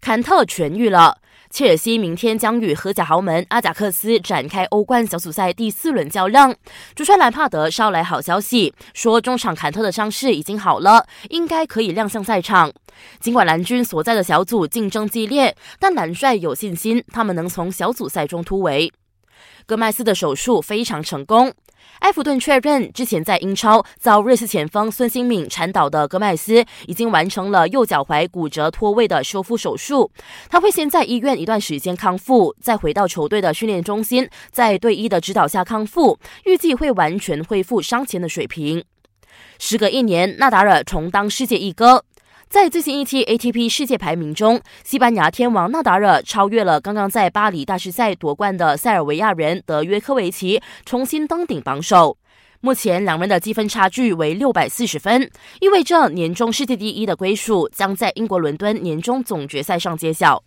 坎特痊愈了。切尔西明天将与荷甲豪门阿贾克斯展开欧冠小组赛第四轮较量。主帅兰帕德捎来好消息，说中场坎特的伤势已经好了，应该可以亮相赛场。尽管蓝军所在的小组竞争激烈，但蓝帅有信心他们能从小组赛中突围。戈麦斯的手术非常成功。埃弗顿确认，之前在英超遭瑞士前锋孙兴敏铲倒的戈麦斯，已经完成了右脚踝骨折脱位的修复手术。他会先在医院一段时间康复，再回到球队的训练中心，在队医的指导下康复，预计会完全恢复伤前的水平。时隔一年，纳达尔重当世界一哥。在最新一期 ATP 世界排名中，西班牙天王纳达尔超越了刚刚在巴黎大师赛夺冠的塞尔维亚人德约科维奇，重新登顶榜首。目前两人的积分差距为六百四十分，意味着年终世界第一的归属将在英国伦敦年终总决赛上揭晓。